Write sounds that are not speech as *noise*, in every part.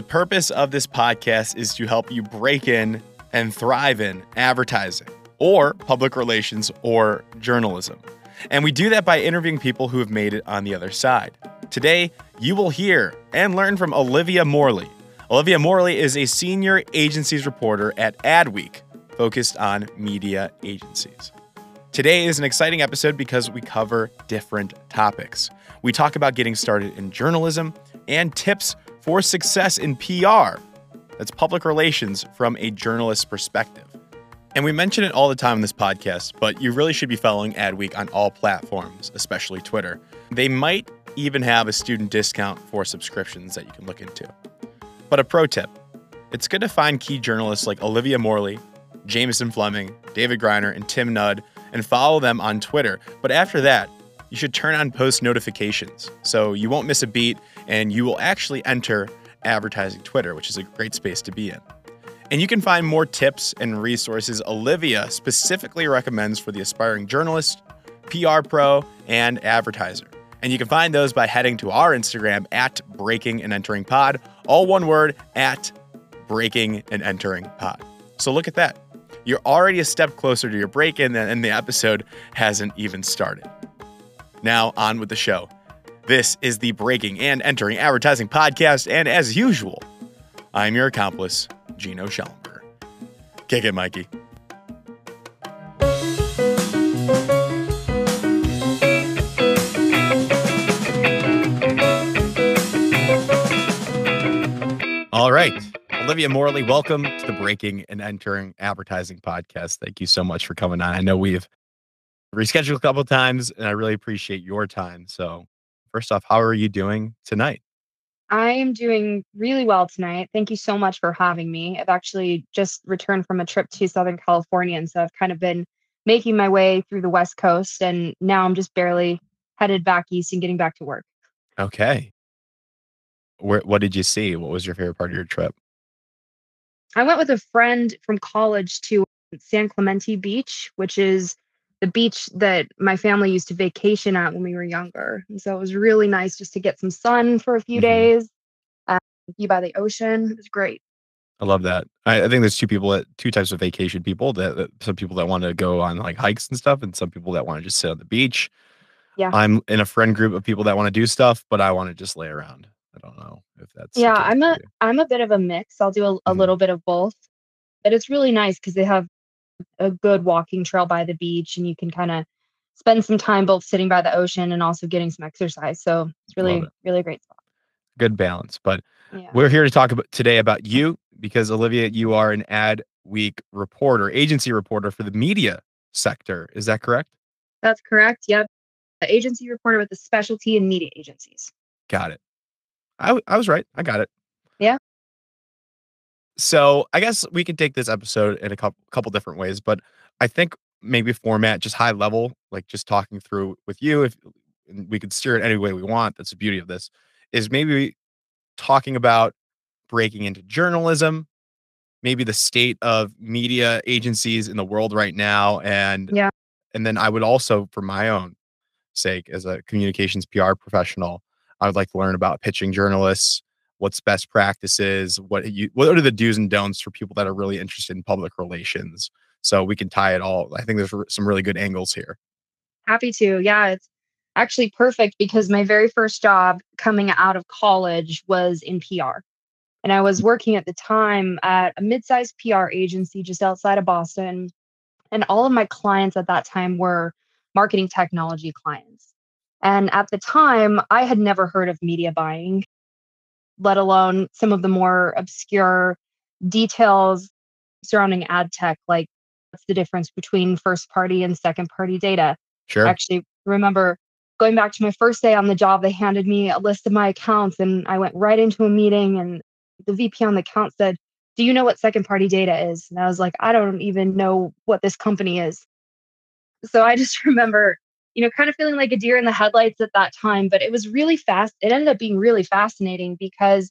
The purpose of this podcast is to help you break in and thrive in advertising or public relations or journalism. And we do that by interviewing people who have made it on the other side. Today, you will hear and learn from Olivia Morley. Olivia Morley is a senior agencies reporter at Adweek, focused on media agencies. Today is an exciting episode because we cover different topics. We talk about getting started in journalism and tips for success in PR. That's public relations from a journalist's perspective. And we mention it all the time in this podcast, but you really should be following Adweek on all platforms, especially Twitter. They might even have a student discount for subscriptions that you can look into. But a pro tip it's good to find key journalists like Olivia Morley, Jameson Fleming, David Griner, and Tim Nudd and follow them on Twitter. But after that, you should turn on post notifications so you won't miss a beat and you will actually enter advertising Twitter, which is a great space to be in. And you can find more tips and resources Olivia specifically recommends for the aspiring journalist, PR pro, and advertiser. And you can find those by heading to our Instagram at Breaking and Entering Pod, all one word at Breaking and Entering Pod. So look at that. You're already a step closer to your break in, and the episode hasn't even started. Now, on with the show. This is the Breaking and Entering Advertising Podcast, and as usual, I'm your accomplice, Gino Schellenberg. Kick it, Mikey. All right. Olivia Morley, welcome to the Breaking and Entering Advertising Podcast. Thank you so much for coming on. I know we've rescheduled a couple times, and I really appreciate your time. So, first off, how are you doing tonight? I am doing really well tonight. Thank you so much for having me. I've actually just returned from a trip to Southern California, and so I've kind of been making my way through the West Coast, and now I'm just barely headed back east and getting back to work. Okay. Where, what did you see? What was your favorite part of your trip? I went with a friend from college to San Clemente Beach, which is the beach that my family used to vacation at when we were younger. And so it was really nice just to get some sun for a few mm-hmm. days, uh, be by the ocean. It was great. I love that. I, I, think there's two people that two types of vacation people that, that some people that want to go on like hikes and stuff, and some people that want to just sit on the beach. Yeah. I'm in a friend group of people that want to do stuff, but I want to just lay around. I don't know if that's yeah. I'm a am a bit of a mix. I'll do a, a mm-hmm. little bit of both, but it's really nice because they have a good walking trail by the beach and you can kind of spend some time both sitting by the ocean and also getting some exercise. So it's really, it. really great spot. Good balance. But yeah. we're here to talk about today about you because Olivia, you are an ad week reporter, agency reporter for the media sector. Is that correct? That's correct. Yep. The agency reporter with a specialty in media agencies. Got it. I, I was right. I got it. Yeah. So I guess we can take this episode in a couple, couple different ways, but I think maybe format just high level, like just talking through with you. If we could steer it any way we want, that's the beauty of this. Is maybe talking about breaking into journalism, maybe the state of media agencies in the world right now, and yeah, and then I would also, for my own sake, as a communications PR professional, I would like to learn about pitching journalists what's best practices, what you what are the do's and don'ts for people that are really interested in public relations. So we can tie it all. I think there's some really good angles here. Happy to. Yeah, it's actually perfect because my very first job coming out of college was in PR. And I was working at the time at a mid-sized PR agency just outside of Boston. And all of my clients at that time were marketing technology clients. And at the time, I had never heard of media buying let alone some of the more obscure details surrounding ad tech, like what's the difference between first party and second party data. Sure. I actually remember going back to my first day on the job, they handed me a list of my accounts and I went right into a meeting and the VP on the account said, Do you know what second party data is? And I was like, I don't even know what this company is. So I just *laughs* remember you know, kind of feeling like a deer in the headlights at that time. But it was really fast. It ended up being really fascinating because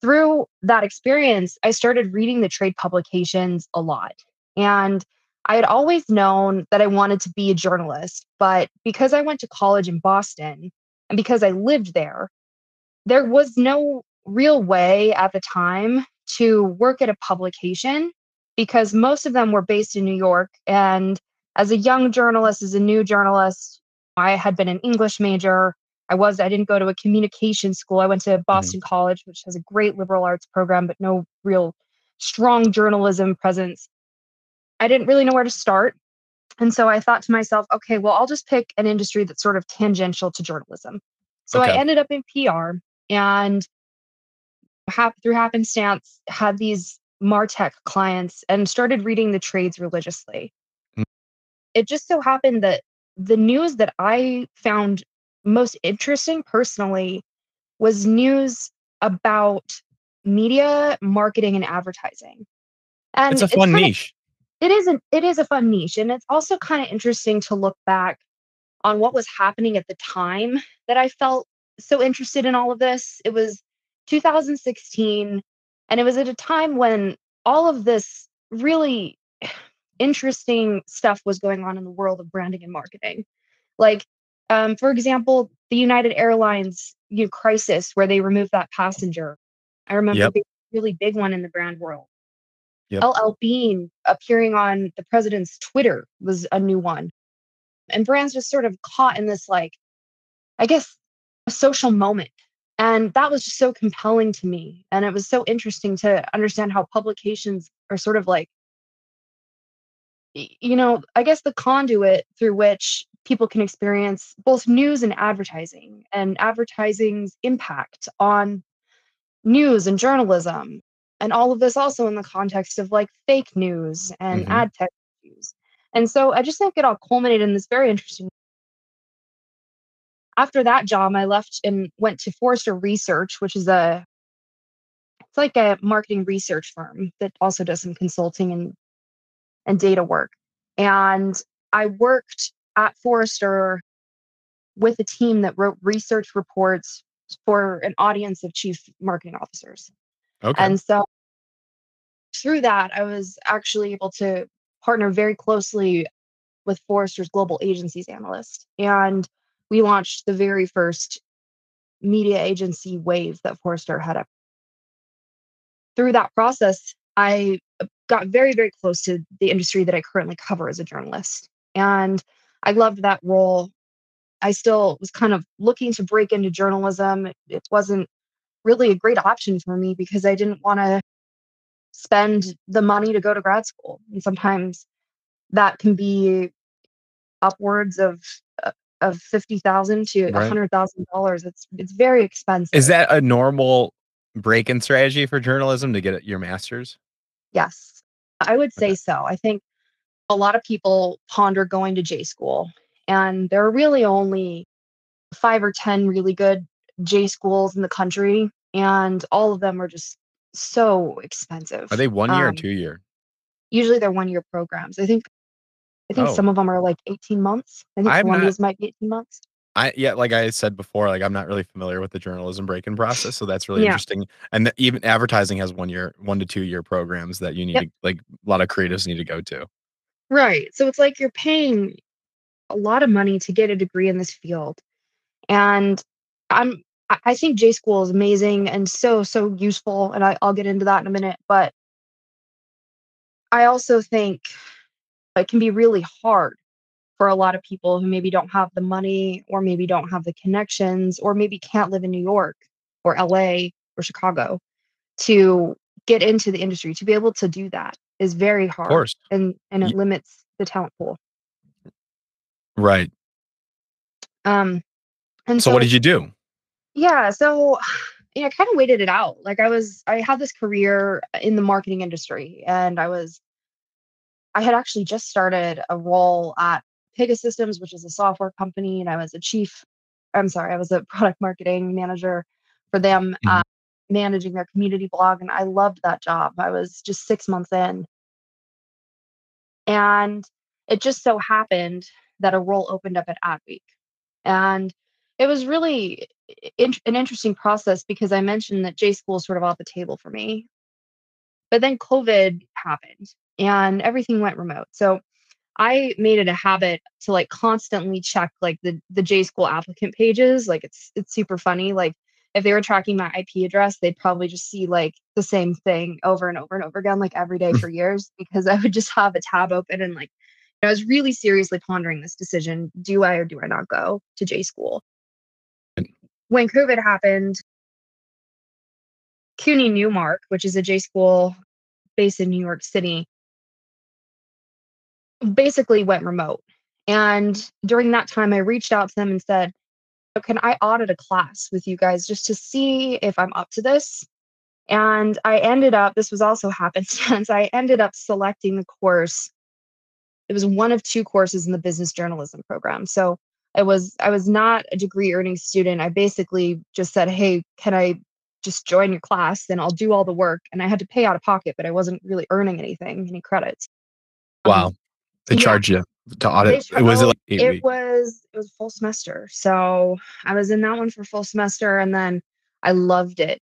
through that experience, I started reading the trade publications a lot. And I had always known that I wanted to be a journalist. But because I went to college in Boston and because I lived there, there was no real way at the time to work at a publication because most of them were based in New York. And as a young journalist, as a new journalist, I had been an English major. I was, I didn't go to a communication school. I went to Boston mm-hmm. College, which has a great liberal arts program, but no real strong journalism presence. I didn't really know where to start. And so I thought to myself, okay, well, I'll just pick an industry that's sort of tangential to journalism. So okay. I ended up in PR and through happenstance had these martech clients and started reading the trades religiously. It just so happened that the news that i found most interesting personally was news about media marketing and advertising and it's a fun it's niche of, it is an, it is a fun niche and it's also kind of interesting to look back on what was happening at the time that i felt so interested in all of this it was 2016. And it was at a time when all of this really interesting stuff was going on in the world of branding and marketing. Like, um, for example, the United Airlines you know, crisis where they removed that passenger. I remember yep. a really big one in the brand world. Yep. LL Bean appearing on the president's Twitter was a new one. And brands just sort of caught in this, like, I guess, a social moment and that was just so compelling to me. And it was so interesting to understand how publications are sort of like, you know, I guess the conduit through which people can experience both news and advertising and advertising's impact on news and journalism. And all of this also in the context of like fake news and mm-hmm. ad tech news. And so I just think it all culminated in this very interesting after that job, I left and went to Forrester Research, which is a it's like a marketing research firm that also does some consulting and and data work. And I worked at Forrester with a team that wrote research reports for an audience of chief marketing officers. Okay. And so through that, I was actually able to partner very closely with Forrester's global agencies analyst. And we launched the very first media agency wave that Forrester had up. Through that process, I got very, very close to the industry that I currently cover as a journalist. And I loved that role. I still was kind of looking to break into journalism. It wasn't really a great option for me because I didn't want to spend the money to go to grad school. And sometimes that can be upwards of uh, of fifty thousand to a hundred thousand dollars. It's it's very expensive. Is that a normal break-in strategy for journalism to get your master's? Yes, I would say so. I think a lot of people ponder going to J school, and there are really only five or ten really good J schools in the country, and all of them are just so expensive. Are they one year um, or two year? Usually they're one year programs. I think I think oh. some of them are like 18 months. I think one of these might be 18 months. I yeah, like I said before, like I'm not really familiar with the journalism break-in process, so that's really yeah. interesting. And the, even advertising has one year, one to two year programs that you need yep. to like a lot of creatives need to go to. Right. So it's like you're paying a lot of money to get a degree in this field, and I'm I think J School is amazing and so so useful, and I, I'll get into that in a minute. But I also think it can be really hard for a lot of people who maybe don't have the money or maybe don't have the connections or maybe can't live in New York or LA or Chicago to get into the industry. To be able to do that is very hard and and it limits the talent pool. Right. Um and so, so what did you do? Yeah so *sighs* yeah, I kind of waited it out. Like I was, I had this career in the marketing industry, and I was I had actually just started a role at Pegasystems, which is a software company, and I was a chief. I'm sorry, I was a *laughs* product marketing manager for them, mm-hmm. uh, managing their community blog, and I loved that job. I was just six months in, and it just so happened that a role opened up at Adweek, and it was really in- an interesting process because I mentioned that J school is sort of off the table for me, but then COVID happened, and everything went remote. So I made it a habit to like constantly check like the the J school applicant pages. Like it's it's super funny. Like if they were tracking my IP address, they'd probably just see like the same thing over and over and over again, like every day mm. for years, because I would just have a tab open and like I was really seriously pondering this decision: do I or do I not go to J school? When COVID happened, CUNY Newmark, which is a J school based in New York City, basically went remote. And during that time, I reached out to them and said, Can I audit a class with you guys just to see if I'm up to this? And I ended up, this was also *laughs* happenstance, I ended up selecting the course. It was one of two courses in the business journalism program. So I was I was not a degree earning student. I basically just said, "Hey, can I just join your class and I'll do all the work?" And I had to pay out of pocket, but I wasn't really earning anything, any credits. Wow. Um, they yeah. charge you to audit. It was it like it weeks? was it was full semester. So I was in that one for full semester and then I loved it.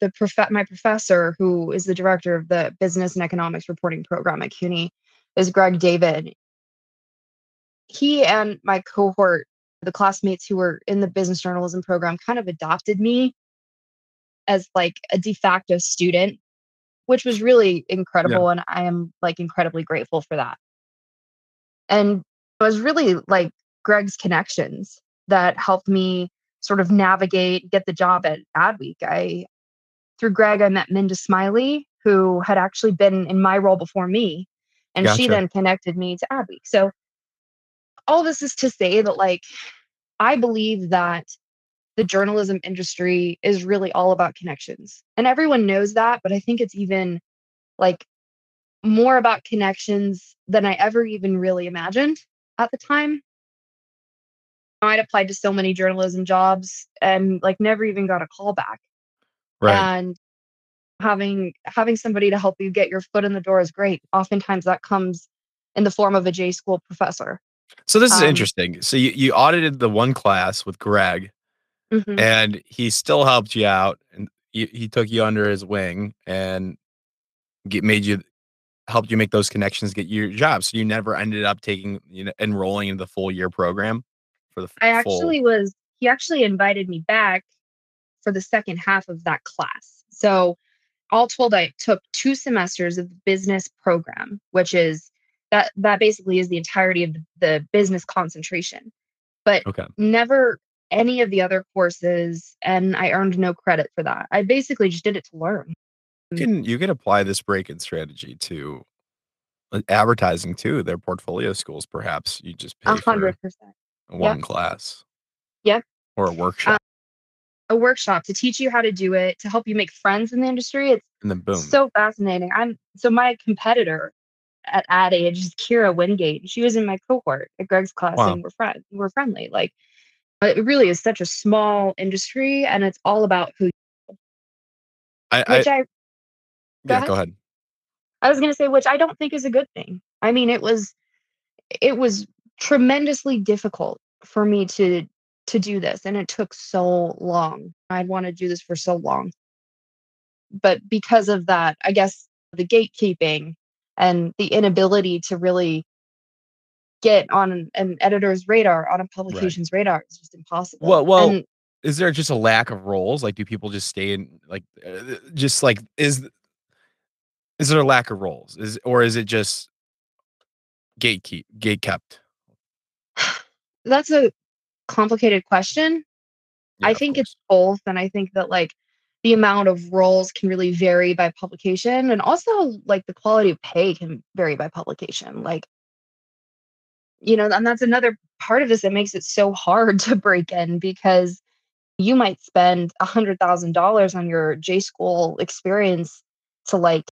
The prof- my professor, who is the director of the business and economics reporting program at CUNY, is Greg David he and my cohort, the classmates who were in the business journalism program, kind of adopted me as like a de facto student, which was really incredible. Yeah. And I am like incredibly grateful for that. And it was really like Greg's connections that helped me sort of navigate, get the job at Adweek. I through Greg, I met Minda Smiley, who had actually been in my role before me. And gotcha. she then connected me to Adweek. So all this is to say that like I believe that the journalism industry is really all about connections. And everyone knows that, but I think it's even like more about connections than I ever even really imagined at the time. I'd applied to so many journalism jobs and like never even got a call back. Right. And having having somebody to help you get your foot in the door is great. Oftentimes that comes in the form of a J school professor so this is um, interesting. So you, you audited the one class with Greg, mm-hmm. and he still helped you out, and he, he took you under his wing and get, made you helped you make those connections, get your job. So you never ended up taking you know enrolling in the full year program for the. I full... actually was. He actually invited me back for the second half of that class. So all told, I took two semesters of the business program, which is that that basically is the entirety of the, the business concentration but okay. never any of the other courses and i earned no credit for that i basically just did it to learn can you can apply this break-in strategy to uh, advertising too their portfolio schools perhaps you just pay 100% one yep. class yep or a workshop um, a workshop to teach you how to do it to help you make friends in the industry it's and then boom so fascinating i'm so my competitor at Ad Age is Kira Wingate. She was in my cohort at Greg's class wow. and we're friends. We're friendly. Like it really is such a small industry and it's all about who I, which I, I go, yeah, ahead. go ahead. I was gonna say, which I don't think is a good thing. I mean, it was it was tremendously difficult for me to to do this and it took so long. I'd want to do this for so long. But because of that, I guess the gatekeeping and the inability to really get on an editor's radar on a publication's right. radar is just impossible well well and, is there just a lack of roles like do people just stay in like uh, just like is is there a lack of roles? Is or is it just gatekeep gate kept that's a complicated question. Yeah, i think it's both and i think that like the amount of roles can really vary by publication and also like the quality of pay can vary by publication like you know and that's another part of this that makes it so hard *laughs* to break in because you might spend a hundred thousand dollars on your j school experience to like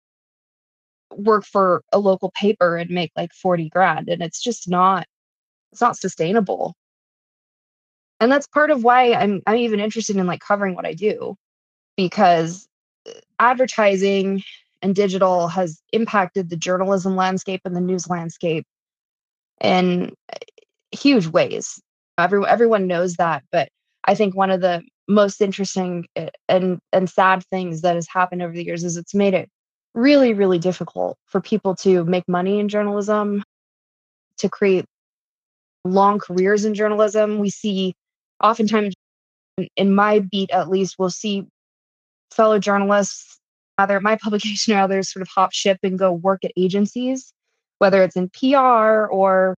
work for a local paper and make like 40 grand and it's just not it's not sustainable and that's part of why i'm i'm even interested in like covering what i do because uh, advertising and digital has impacted the journalism landscape and the news landscape in uh, huge ways. Everyone, everyone knows that, but I think one of the most interesting uh, and and sad things that has happened over the years is it's made it really really difficult for people to make money in journalism to create long careers in journalism we see oftentimes in, my beat at least, we'll see fellow journalists, either at my *laughs* publication or others, sort of hop ship and go work at agencies, whether it's in PR or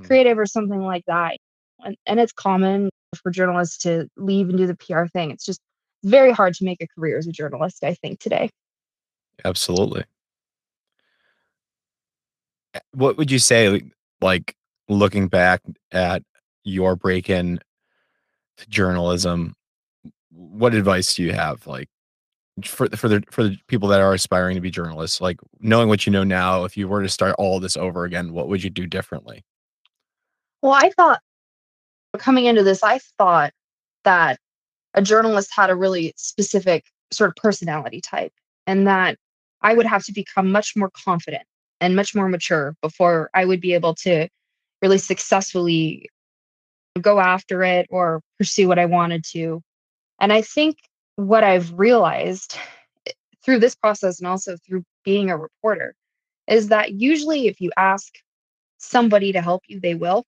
Hmm. creative or something like that. And, and it's common for journalists to leave and do the PR thing. It's just very hard to make a career as a journalist, I think, today. Absolutely. What would you say, like- like looking back at your break in to journalism? What advice do you have, like for for the for the people that are aspiring to be journalists? Like knowing what you know now, if you were to start all this over again, what would you do differently? Well, I thought coming into this, I thought that a journalist had a really specific sort of personality type and that I would have to become much more confident and much more mature before I would be able to really successfully go after it or pursue what I wanted to. And I think what I've realized eh, through this process and also through being a reporter is that usually if you ask somebody to help you, they will.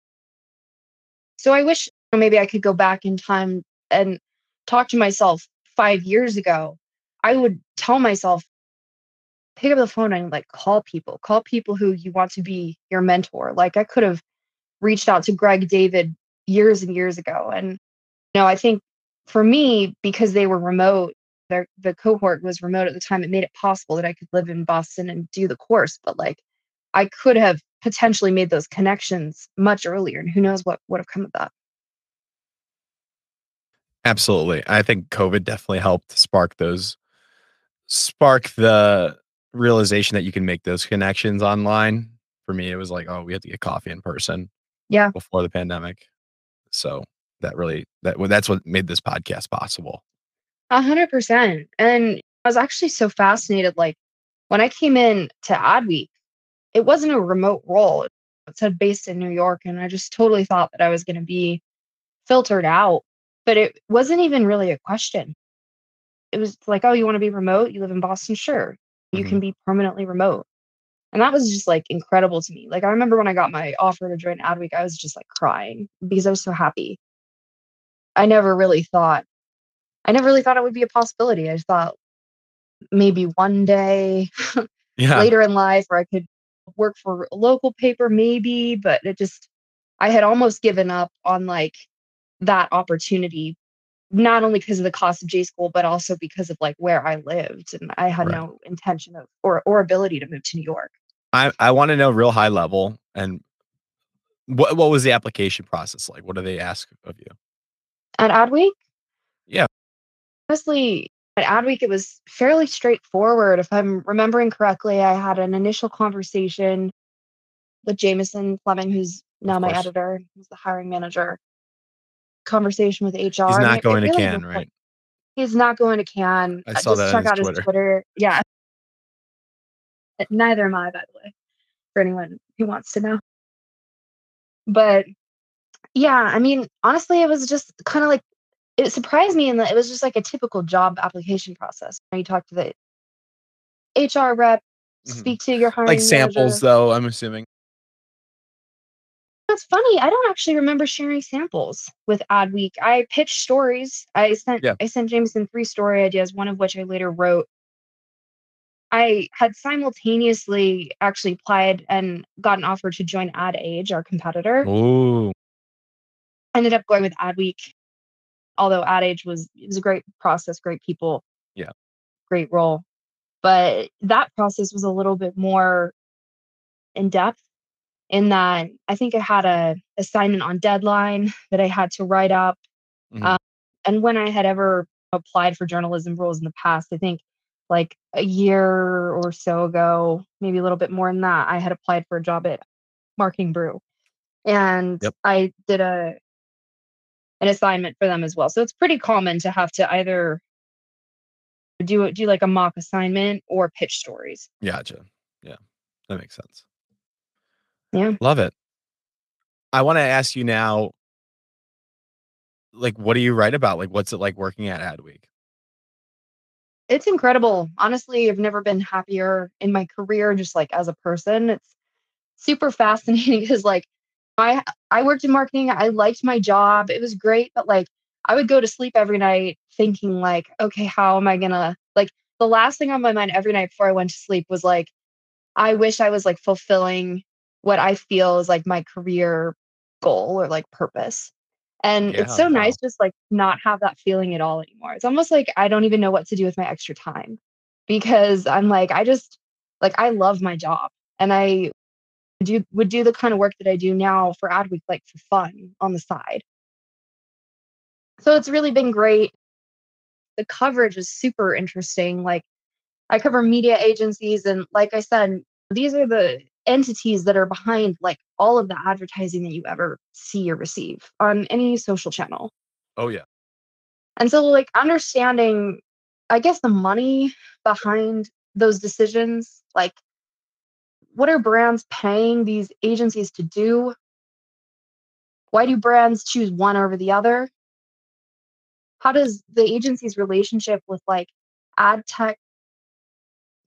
So I wish maybe I could go back in time and talk to myself five years ago. I would tell myself, pick up the phone and like call people, call people who you want to be your mentor. Like I could have reached out to Greg David years and years ago. And you know, I think for me, because they were remote, their the cohort was remote at the time, it made it possible that I could live in Boston and do the course. But like I could have potentially made those connections much earlier. And who knows what would have come of that. Absolutely. I think COVID definitely helped spark those spark the realization that you can make those connections online. For me, it was like, oh, we have to get coffee in person. Yeah. Before the pandemic. So that really that that's what made this podcast possible. A hundred percent. And I was actually so fascinated. Like when I came in to Adweek, it wasn't a remote role. It said based in New York. And I just totally thought that I was going to be filtered out. But it wasn't even really a question. It was like, oh, you want to be remote? You live in Boston? Sure. You Mhm. can be permanently remote. And that was just like incredible to me. Like I remember when I got my offer to join Adweek, I was just like crying because I was so happy. I never really thought I never really thought it would be a possibility. I thought maybe one day *laughs* Yeah. later in life where I could work for a local paper, maybe, but it just, I had almost given up on like that opportunity, not only because of the cost of J school, but also because of like where I lived. And I had Right. no intention of or, or ability to move to New York. I, I want to know real high level and what what was the application process like? What do they ask of you? At Adweek? Yeah. Honestly, at Adweek, it was fairly straightforward. If I'm remembering correctly, I had an initial conversation with Jameson Fleming, who's now my editor, who's the hiring manager. Conversation with HR. He's not it- it going to was, right? He's not going to Can. I saw Just that on check his out his Twitter. Twitter. Yeah. Neither am I, by the way, for anyone who wants to know. But yeah, I mean, honestly, it was just kind of like it surprised me in that it was just like a typical job application process. You talk to the HR rep, Mhm. speak to your hiring Like samples manager. though, I'm assuming. That's funny. I don't actually remember sharing samples with Adweek. I pitched stories. I sent Yeah. I sent Jameson three story ideas, one of which I later wrote. I had simultaneously actually applied and got an offer to join Ad Age, our competitor. Ooh. ended up going with Adweek, although Ad Age was it was a great process, great people, Yeah. great role. But that process was a little bit more in depth in that I think I had a assignment on deadline that I had to write up. Mhm. Um, and when I had ever applied for journalism roles in the past, I think like a year or so ago, maybe a little bit more than that, I had applied for a job at Marketing Brew. And Yep. I did a an assignment for them as well. So it's pretty common to have to either do do like a mock assignment or pitch stories. Gotcha. Yeah. That makes sense. Yeah. Love it. I want to ask you now, like, what do you write about? Like, what's it like working at Adweek? It's incredible. Honestly, I've never been happier in my career, just like as a person. It's super fascinating *laughs* because like I I worked in marketing. I liked my job. It was great, but like I would go to sleep every night thinking like, okay, how am I gonna like the last thing on my mind every night before I went to sleep was like, I wish I was like fulfilling what I feel is like my career goal or like purpose. And Yeah, it's so wow. nice just like not have that feeling at all anymore. It's almost like I don't even know what to do with my extra time because I'm like, I just like I love my job and I do would do the kind of work that I do now for Adweek like for fun on the side. So it's really been great. The coverage is super interesting. Like I cover media agencies and like I said, these are the entities that are behind like all of the advertising that you ever see or receive on any social channel. Oh yeah. And so like understanding I guess the money behind those decisions, like what are brands paying these agencies to do? Why do brands choose one over the other? How does the agency's relationship with like ad tech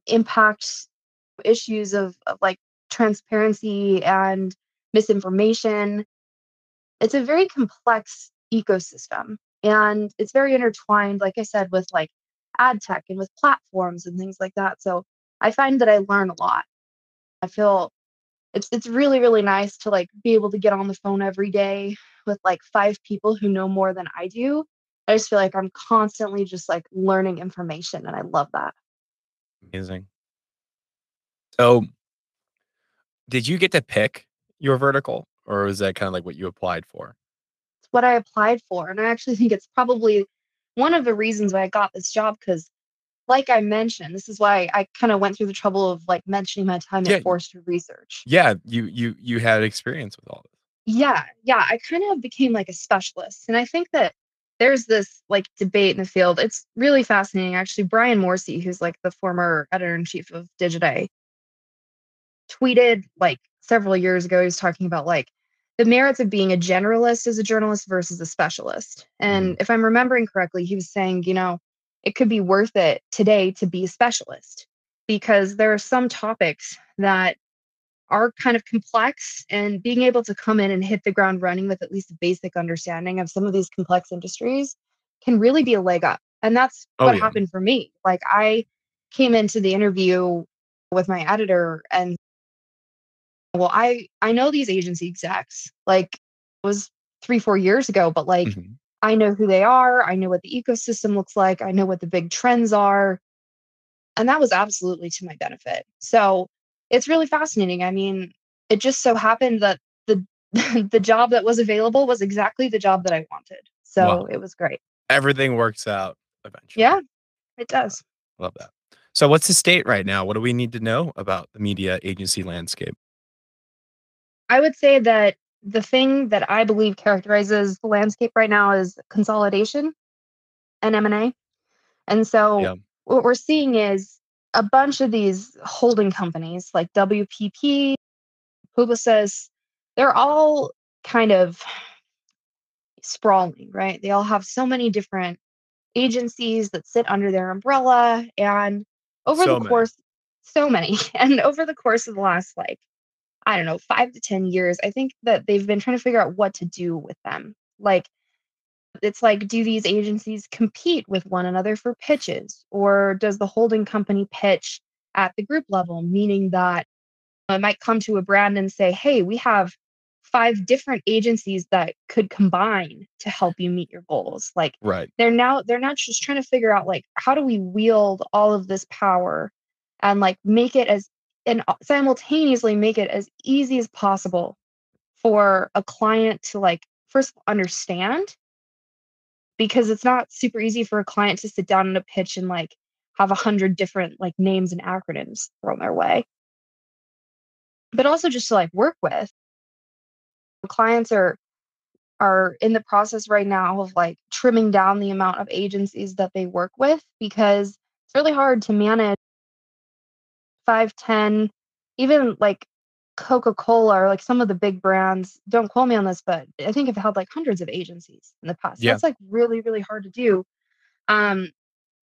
impact issues of, of like transparency and misinformation? It's a very complex ecosystem and it's very intertwined, like I said, with like ad tech and with platforms and things like that. So I find that I learn a lot. I feel it's it's really really nice to like be able to get on the phone every day with like five people who know more than I do. I just feel like I'm constantly just like learning information and I love that. Amazing. So, did you get to pick your vertical, or was that kind of like what you applied for? It's what I applied for and I actually think it's probably one of the reasons why I got this job cuz like I mentioned, this is why I kind of went through the trouble of like mentioning my time Yeah. at Forrester Research. Yeah, you you you had experience with all this. Yeah, yeah, I kind of became like a specialist. And I think that there's this like debate in the field. It's really fascinating. Actually, Brian Morrissey, who's like the former editor in chief of Digiday, tweeted like several years ago, he was talking about like the merits of being a generalist as a journalist versus a specialist. And mm. if I'm remembering correctly, he was saying, you know, it could be worth it today to be a specialist because there are some topics that are kind of complex and being able to come in and hit the ground running with at least a basic understanding of some of these complex industries can really be a leg up. And that's Oh, what yeah. happened for me. Like I came into the interview with my editor and well, I I know these agency execs. Like it was 3 4 years ago, but like Mhm. I know who they are, I know what the ecosystem looks like, I know what the big trends are. And that was absolutely to my benefit. So it's really fascinating. I mean, it just so happened that the *laughs* the job that was available was exactly the job that I wanted. So Wow. it was great. Everything works out eventually. Yeah, it does. Love that. So, what's the state right now? What do we need to know about the media agency landscape? I would say that the thing that I believe characterizes the landscape right now is consolidation and M&A. And so Yeah. what we're seeing is a bunch of these holding companies like WPP, Publicis, they're all kind of sprawling, right? They all have so many different agencies that sit under their umbrella and over So the many. course so many *laughs* and over the course of the last like I don't know, 5 to 10 years, I think that they've been trying to figure out what to do with them. Like it's like do these agencies compete with one another for pitches or does the holding company pitch at the group level meaning that uh, I might come to a brand and say, "Hey, we have five different agencies that could combine to help you meet your goals." Like Right. they're now they're not just trying to figure out like how do we wield all of this power and like make it as and uh, simultaneously make it as easy as possible for a client to like first understand because it's not super easy for a client to sit down in a pitch and like have a hundred different like names and acronyms thrown their way. But also just to like work with. Clients are are in the process right now of like trimming down the amount of agencies that they work with because it's really hard to manage five, ten, even like Coca-Cola or like some of the big brands. Don't quote me on this, but I think I've held like hundreds of agencies in the past. Yeah. That's like really, really hard to do. Um,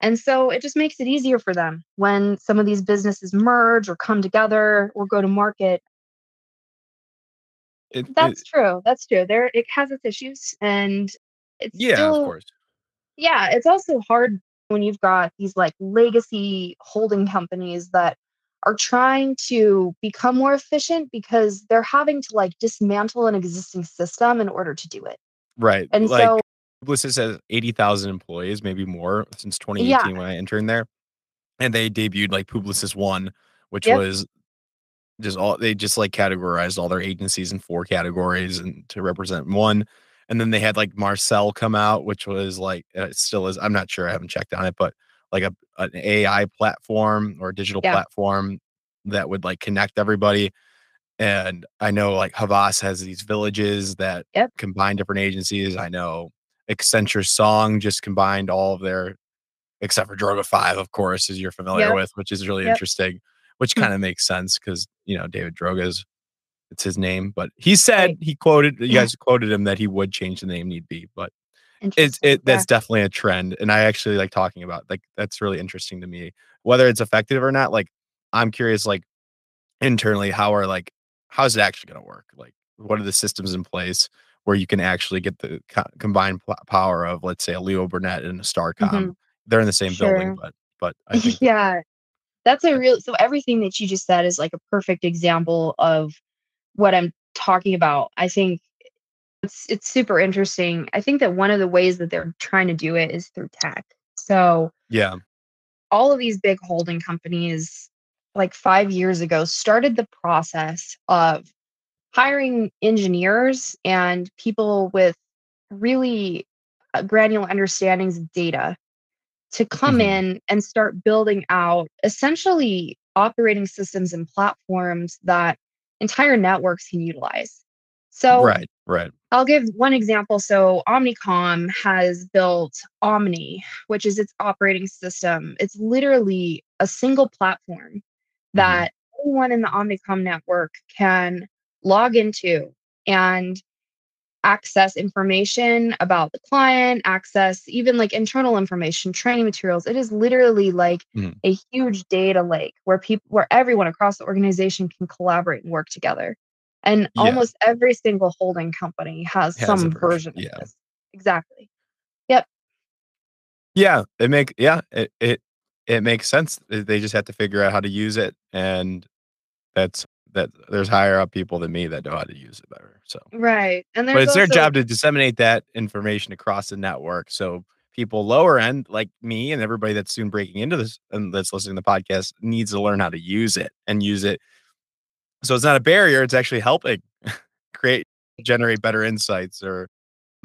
and so it just makes it easier for them when some of these businesses merge or come together or go to market. It, it- That's true. That's true. There it has its issues and it's Yeah, still of course. yeah, it's also hard when you've got these like legacy holding companies that are trying to become more efficient because they're having to like dismantle an existing system in order to do it. Right. And Like so, Publicis has 80,000 employees, maybe more since yeah, 2018 when I interned there. And they debuted like Publicis One, which yep, was just all they just like categorized all their agencies in four categories and to represent one. And then they had like Marcel come out, which was like uh, it still is. I'm not sure. I haven't checked on it, but like a an AI platform or a digital yeah, platform that would like connect everybody. And I know like Havas has these villages that yep, combine different agencies. I know Accenture Song just combined all of their except for Droga 5, of course, as you're familiar yep, with, which is really yep. interesting, which Hmm, kind of makes sense because, you know, David Droga's it's his name, but he said Right. he quoted you guys quoted him that he would change the name need be, but it's it Yeah. that's definitely a trend. And I actually like talking about like that's really interesting to me. Whether it's effective or not, like I'm curious, like internally, how are like how's it actually gonna work? Like what are the systems in place where you can actually get the co- combined pl- power of let's say a Leo Burnett and a Starcom? hmm They're in the same building, but but *laughs* I think Yeah. That's a real so everything that you just said is like a perfect example of what I'm talking about. I think it's it's super interesting. I think that one of the ways that they're trying to do it is through tech. So yeah. all of these big holding companies like 5 years ago started the process of hiring engineers and people with really uh, granular understandings of data to come Mhm. in and start building out essentially operating systems and platforms that entire networks can utilize. So Right, right. I'll give one example. So Omnicom has built Omni, which is its operating system. It's literally a single platform Mhm. that anyone in the Omnicom network can log into and access information about the client, access even like internal information, training materials. It is literally like Mhm. a huge data lake where people where everyone across the organization can collaborate and work together. And Yeah, almost every single holding company has has some version. version of Yeah. this. Exactly. Yep. Yeah, it make yeah, it it it makes sense. Uh, They just have to figure out how to use it and that's that there's higher up people than me that know how to use it better. So Right. And But it's their job to disseminate that information across the network. So people lower end, like me and everybody that's soon breaking into this and that's listening to the podcast, needs to learn how to use it and use it. So it's not a barrier. It's actually helping *laughs* create, generate better insights or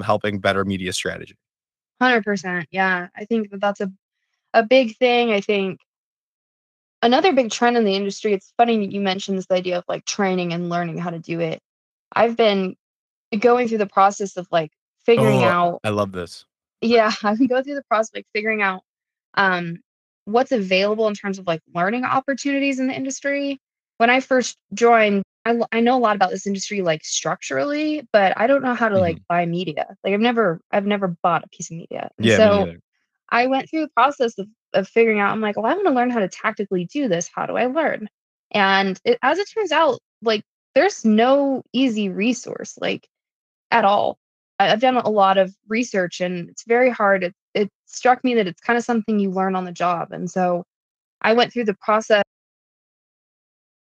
helping better media strategy. 100%. Yeah. I think that that's a a big thing. I think another big trend in the industry, it's funny that you mentioned this idea of like training and learning how to do it. I've been going through the process of like figuring Oh, out, I love this. yeah, *laughs* I've been going through the process of like figuring out um, what's available in terms of like learning opportunities in the industry. When I first joined, I, I know a lot about this industry like structurally, but I don't know how to like Mhm. buy media. Like I've never, I've never bought a piece of media. And Yeah, so. I went through the process of, of figuring out, I'm like, well, I want to learn how to tactically do this. How do I learn? And it, as it turns out, like, there's no easy resource, like, at all. I, I've done a lot of research and it's very hard. It, it struck me that it's kind of something you learn on the job. And so I went through the process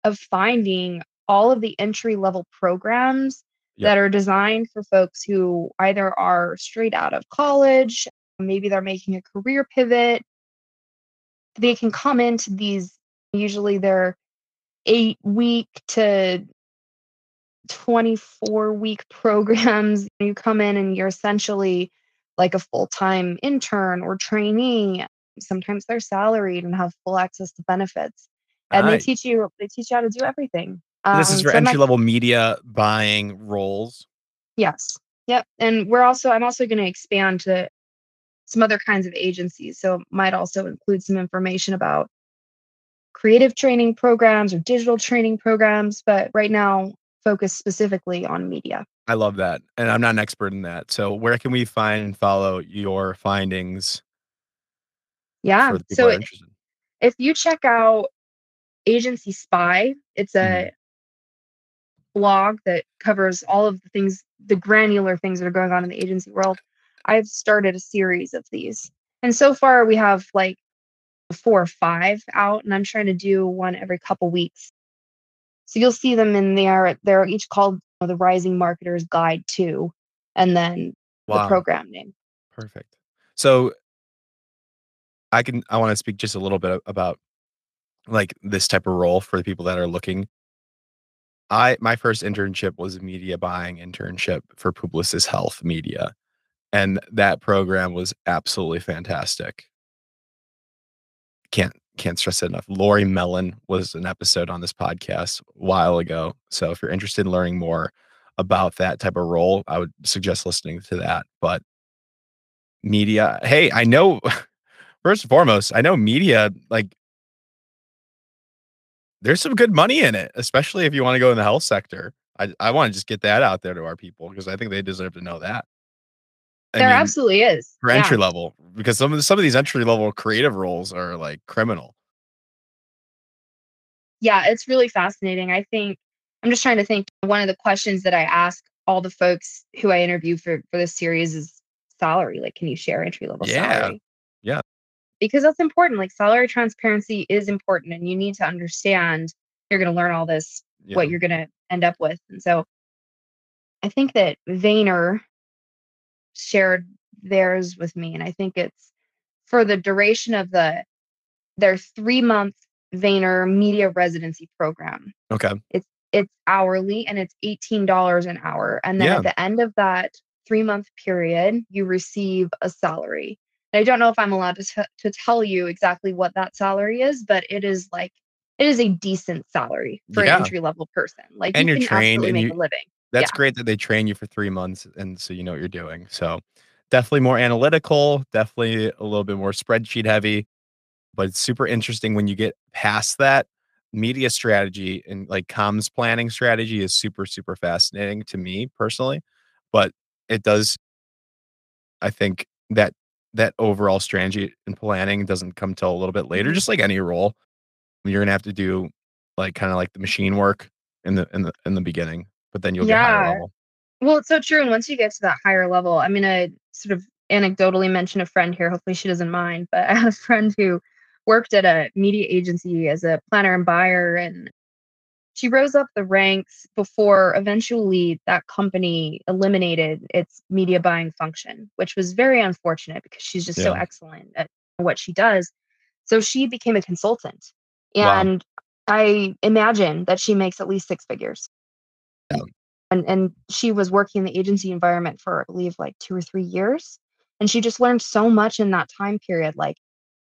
of finding all of the entry level programs Yep. that are designed for folks who either are straight out of college, maybe they're making a career pivot. They can come into these, usually they're eight week to 24 week *laughs* programs. You come in and you're essentially like a full time intern or trainee. Sometimes they're salaried and have full access to benefits. And they teach you they teach you how to do everything. This is Um, for some entry level media buying roles. yes. Yep. And we're also I'm also going to expand to some other kinds of agencies. So might also include some information about creative training programs or digital training programs, but right now focus specifically on media. I love that. And I'm not an expert in that. So where can we find and follow your findings Yeah. for the people So if you check out Agency Spy, it's a mm-hmm. blog that covers all of the things, the granular things that are going on in the agency world. I've started a series of these. And so far we have like four or five out, and I'm trying to do one every couple weeks. So you'll see them in there. They're each called the Rising Marketer's Guide to, and then wow. the program name. Perfect. So I can I want to speak just a little bit about like this type of role for the people that are looking. I my first internship was a media buying internship for Publicis Health Media. And that program was absolutely fantastic. Can't can't stress it enough. Lori Mellon was an episode on this podcast a while ago. So if you're interested in learning more about that type of role, I would suggest listening to that. But media, hey, I know *laughs* first and foremost, I know media like there's some good money in it, especially if you want to go in the health sector. I, I want to just get that out there to our people because I think they deserve to know that. I there mean, absolutely is for yeah. entry level because some of the, some of these entry level creative roles are like criminal. Yeah, it's really fascinating. I think I'm just trying to think. One of the questions that I ask all the folks who I interview for for this series is salary. Like, can you share entry level yeah. salary? Yeah, because that's important. Like salary transparency is important, and you need to understand you're going to learn all this, yeah. what you're going to end up with. And so, I think that Vayner shared theirs with me. And I think it's for the duration of the their three month VaynerMedia residency program. Okay. It's it's hourly and it's $18 an hour. And then yeah. at the end of that three month period, you receive a salary. I don't know if I'm allowed to, t- to tell you exactly what that salary is, but it is like it is a decent salary for yeah. an entry level person. Like and you are trained and you, a living that's yeah. great that they train you for three months and so you know what you're doing. So definitely more analytical, definitely a little bit more spreadsheet heavy, but it's super interesting when you get past that. Media strategy and like comms planning strategy is super, super fascinating to me personally. But it does, I think that that overall strategy and planning doesn't come till a little bit later, mm-hmm. just like any role. You're gonna have to do like kind of like the machine work in the in the in the beginning but then you'll yeah. get higher level. Well, it's so true. And once you get to that higher level, I mean, I sort of anecdotally mention a friend here. Hopefully, she doesn't mind. But *laughs* I have a friend who worked at a media agency as a planner and buyer, and she rose up the ranks before eventually that company eliminated its media buying function, which was very unfortunate because she's just yeah. so excellent at what she does. So she became a consultant. And wow. I imagine that she makes at least six figures. Yeah. And and she was working in the agency environment for I believe like two or three years. And she just learned so much in that time period. Like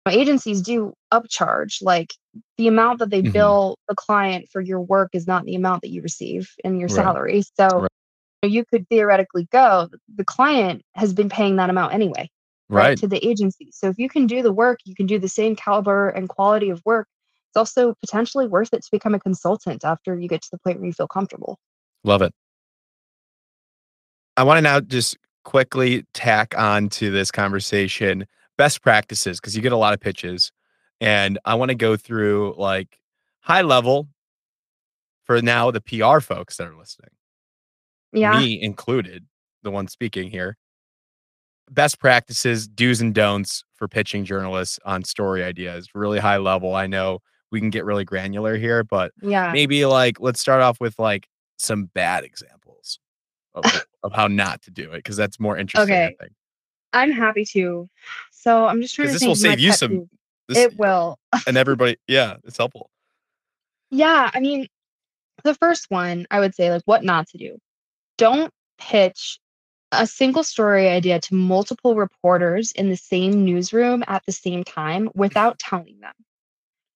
agencies do upcharge. Like the amount that they mm-hmm. bill the client for your work is not the amount that you receive in your right. salary. So right. you could theoretically go, the client has been paying that amount anyway. Right. right. to the agency. So if you can do the work, you can do the same caliber and quality of work. It's also potentially worth it to become a consultant after you get to the point where you feel comfortable. Love it. I want to now just quickly tack on to this conversation best practices because you get a lot of pitches. And I want to go through like high level for now the PR folks that are listening. Yeah. Me included, the one speaking here. Best practices, do's and don'ts for pitching journalists on story ideas, really high level. I know we can get really granular here, but yeah, maybe like let's start off with like some bad examples of, *laughs* of how not to do it because that's more interesting. Okay. I'm happy to. So I'm just trying to. This will save you some. This, it will. and everybody, yeah, it's helpful. Yeah, I mean, the first one I would say like what not to do. Don't pitch a single story idea to multiple reporters in the same newsroom at the same time without telling them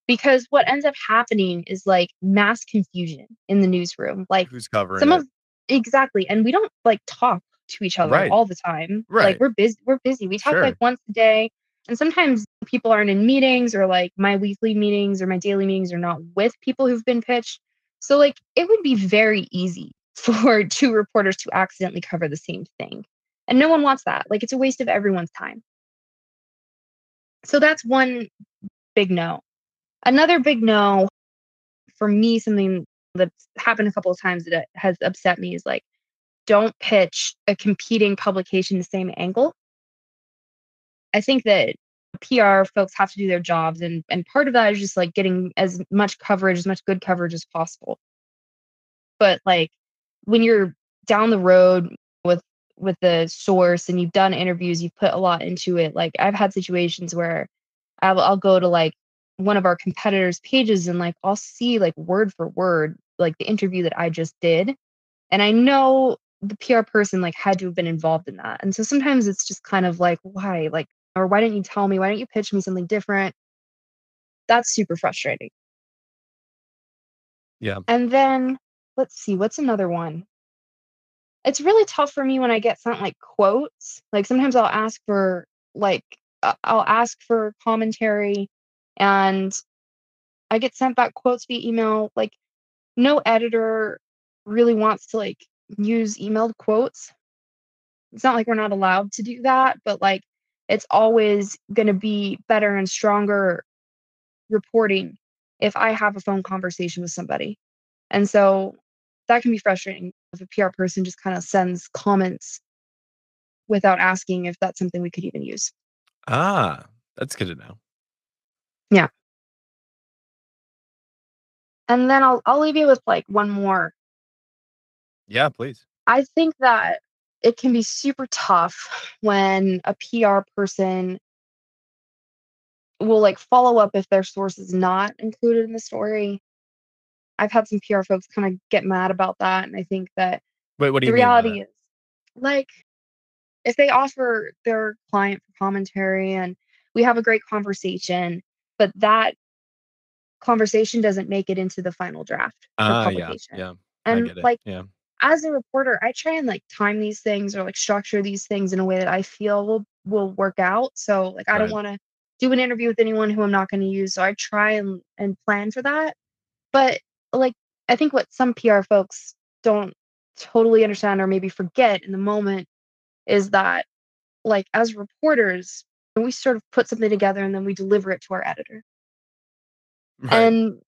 because what ends up happening is like mass confusion in the newsroom like who's covering some it? of exactly and we don't like talk to each other right. all the time right. like we're busy we're busy we talk sure. like once a day and sometimes people aren't in meetings or like my weekly meetings or my daily meetings are not with people who've been pitched. So like it would be very easy *laughs* for two reporters to accidentally cover the same thing. And no one wants that. Like it's a waste of everyone's time. So that's one big no. Another big no for me, something that's happened a couple of times that has upset me is like, don't pitch a competing publication the same angle. I think that PR folks have to do their jobs and and part of that is just like getting as much coverage, as much good coverage as possible. But like when you're down the road with with the source and you've done interviews, you've put a lot into it. Like I've had situations where I'll, I'll go to like one of our competitors' pages and like I'll see like word for word like the interview that I just did, and I know the PR person like had to have been involved in that. And so sometimes it's just kind of like why like or why didn't you tell me? Why don't you pitch me something different? That's super frustrating. Yeah. And then let's see, what's another one? It's really tough for me when I get sent like quotes. Like sometimes I'll ask for like I'll ask for commentary and I get sent back quotes via email. Like no editor really wants to like use emailed quotes. It's not like we're not allowed to do that, but like it's always going to be better and stronger reporting if I have a phone conversation with somebody. And so that can be frustrating if a PR person just kind of sends comments without asking if that's something we could even use. Ah, that's good to know. Yeah. And then I'll I'll leave you with like one more. Yeah, please. I think that it can be super tough when a PR person will like follow up if their source is not included in the story. I've had some PR folks kind of get mad about that, and I think that Wait, what do the you by reality is like if they offer their client for commentary and we have a great conversation, but that conversation doesn't make it into the final draft Ah, yeah, publication. yeah. I And get it. like Yeah. As a reporter, I try and like time these things or like structure these things in a way that I feel will will work out. So like I don't want to do an interview with anyone who I'm not going to use. So I try and and plan for that. But like I think what some PR folks don't totally understand or maybe forget in the moment is that like as reporters, we sort of put something together and then we deliver it to our editor. Right. And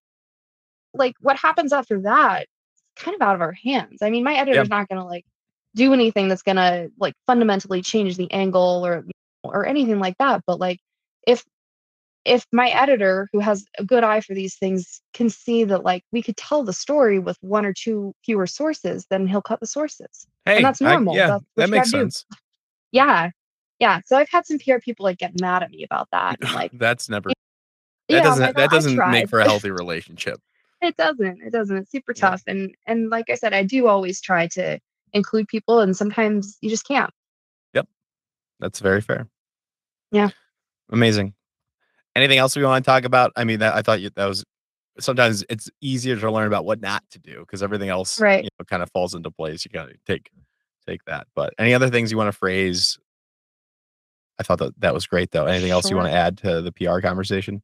like what happens after that kind of out of our hands. I mean, my editor's not going to like do anything that's going to like fundamentally change the angle or or anything like that, but like if if my editor who has a good eye for these things can see that like we could tell the story with one or two fewer sources, then he'll cut the sources. Hey, that's I- normal. yeah, That's that makes gotta do. sense. *laughs* Yeah. Yeah. So I've had some PR people like get mad at me about that. and, *laughs* like That's never. That yeah, doesn't. like, that doesn't make for a healthy relationship. It doesn't. It doesn't. It's super tough. And and like I said, I do always try to include people and sometimes you just can't. Yep. That's very fair. Yeah. Amazing. Anything else we want to talk about? I mean, that I thought you, that was sometimes it's easier to learn about what not to do because everything else Right. you know, kind of falls into place. You got to take take that. But any other things you want to phrase? I thought that that was great though. Anything else you want to add to the PR conversation?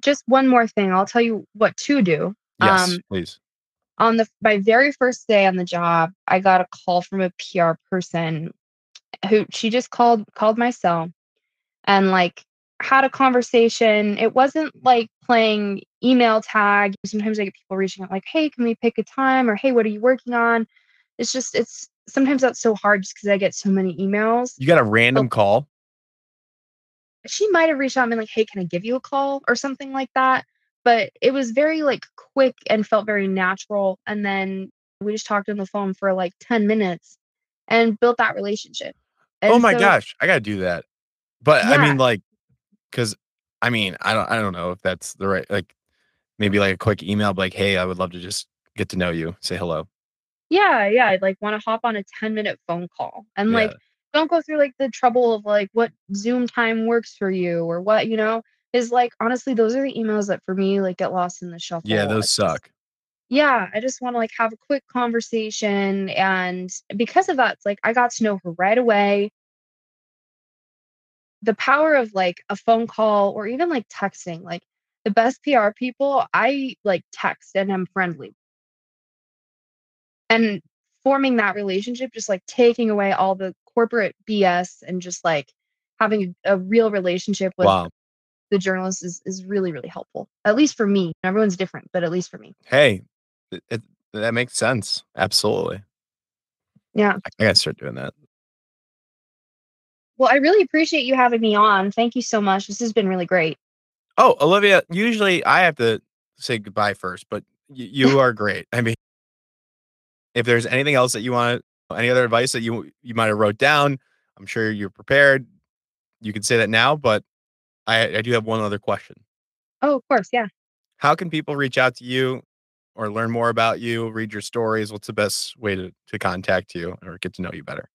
Just one more thing. I'll tell you what to do. Yes, Um, please. on the my very first day on the job, I got a call from a PR person who she just called called my cell and like had a conversation. It wasn't like playing email tag. Sometimes I get people reaching out like, "Hey, can we pick a time?" or "Hey, what are you working on?" It's just it's sometimes that's so hard just because I get so many emails. You got a random oh. call. she might have reached out and been like, "Hey, can I give you a call?" or something like that. But it was very like quick and felt very natural. And then we just talked on the phone for like ten minutes and built that relationship. oh my so- gosh, I gotta do that. But I mean, like, because I mean, I don't, I don't know if that's the right, like, maybe like a quick email, like, hey, I would love to just get to know you, say hello. Yeah, yeah. I'd like want to hop on a ten minute phone call and like don't go through like the trouble of like what Zoom time works for you or what you know is like honestly those are the emails that for me like get lost in the shuffle. Yeah, those suck. yeah, I just want to like have a quick conversation. And because of that, it's like I got to know her right away. The power of like a phone call or even like texting, like the best PR people, I like text and I'm friendly. And forming that relationship, just like taking away all the corporate BS and just like having a, a real relationship with Wow. The journalist is, is really, really helpful. At least for me. Everyone's different, but at least for me. Hey, it, it, that makes sense. Absolutely. Yeah. I, gotta start doing that. Well, I really appreciate you having me on. Thank you so much. This has been really great. Oh, Olivia, usually I have to say goodbye first, but y- you are great. I mean, if there's anything else that you want, any other advice that you you might have wrote down, I'm sure you're prepared. You can say that now, but I, I do have one other question. Oh, of course. Yeah. How can people reach out to you or learn more about you, read your stories? What's the best way to, to contact you or get to know you better?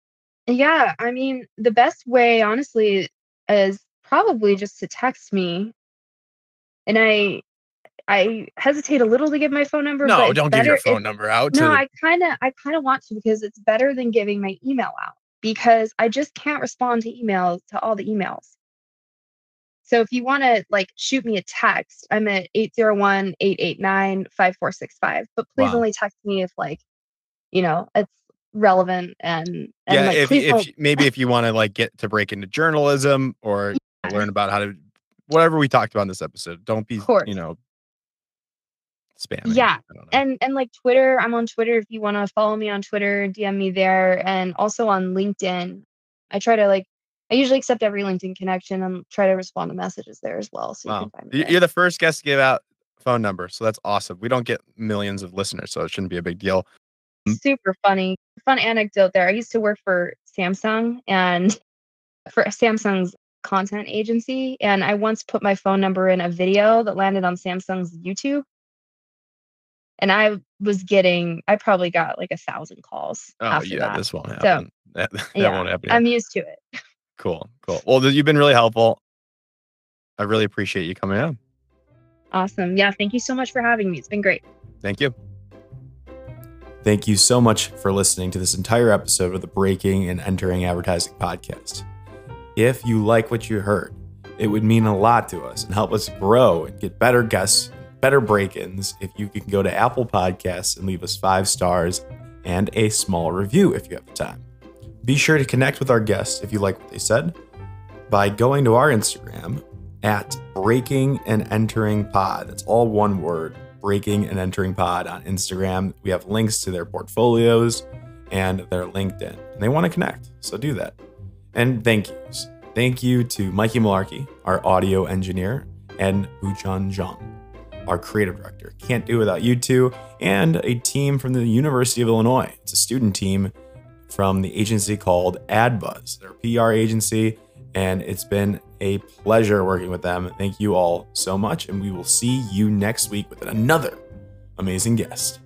Yeah. I mean, the best way, honestly, is probably just to text me. And I I hesitate a little to give my phone number. No, don't give your phone if- number out. No, to I kind of I kind of want to because it's better than giving my email out because I just can't respond to emails to all the emails. So if you want to like shoot me a text, I'm at 801-889-5465. But please Wow. only text me if like, you know, it's relevant and and yeah, like if, if don't maybe if you want to like get to break into journalism or learn about how to whatever we talked about in this episode, don't be you know spam. Yeah, I don't know. and and like Twitter, I'm on Twitter if you want to follow me on Twitter, DM me there and also on LinkedIn. I try to like I usually accept every LinkedIn connection and try to respond to messages there as well. So you wow, can find me. You're the first guest to give out phone number, so that's awesome. We don't get millions of listeners, so it shouldn't be a big deal. Super funny. Fun anecdote there. I used to work for Samsung and *laughs* for Samsung's content agency. And I once put my phone number in a video that landed on Samsung's YouTube. And I was getting, I probably got like a thousand calls. Oh yeah, that. this won't happen. that *laughs* that yeah, won't happen. I'm used to it. Cool, cool. Well, you've been really helpful. I really appreciate you coming on. Awesome. Yeah. Thank you so much for having me. It's been great. Thank you. Thank you so much for listening to this entire episode of the Breaking and Entering Advertising podcast. If you like what you heard, it would mean a lot to us and help us grow and get better guests, better break ins if you can go to Apple Podcasts and leave us five stars and a small review if you have the time. Be sure to connect with our guests if you like what they said by going to our Instagram at Breaking and Entering Pod. That's all one word Breaking and Entering Pod on Instagram. We have links to their portfolios and their LinkedIn, and they want to connect. So do that. And thank yous. Thank you to Mikey Malarkey, our audio engineer, and Buchan Zhang, our creative director. Can't do it without you two, and a team from the University of Illinois. It's a student team from the agency called AdBuzz. They're PR agency, and it's been a pleasure working with them. Thank you all so much, and we will see you next week with another amazing guest.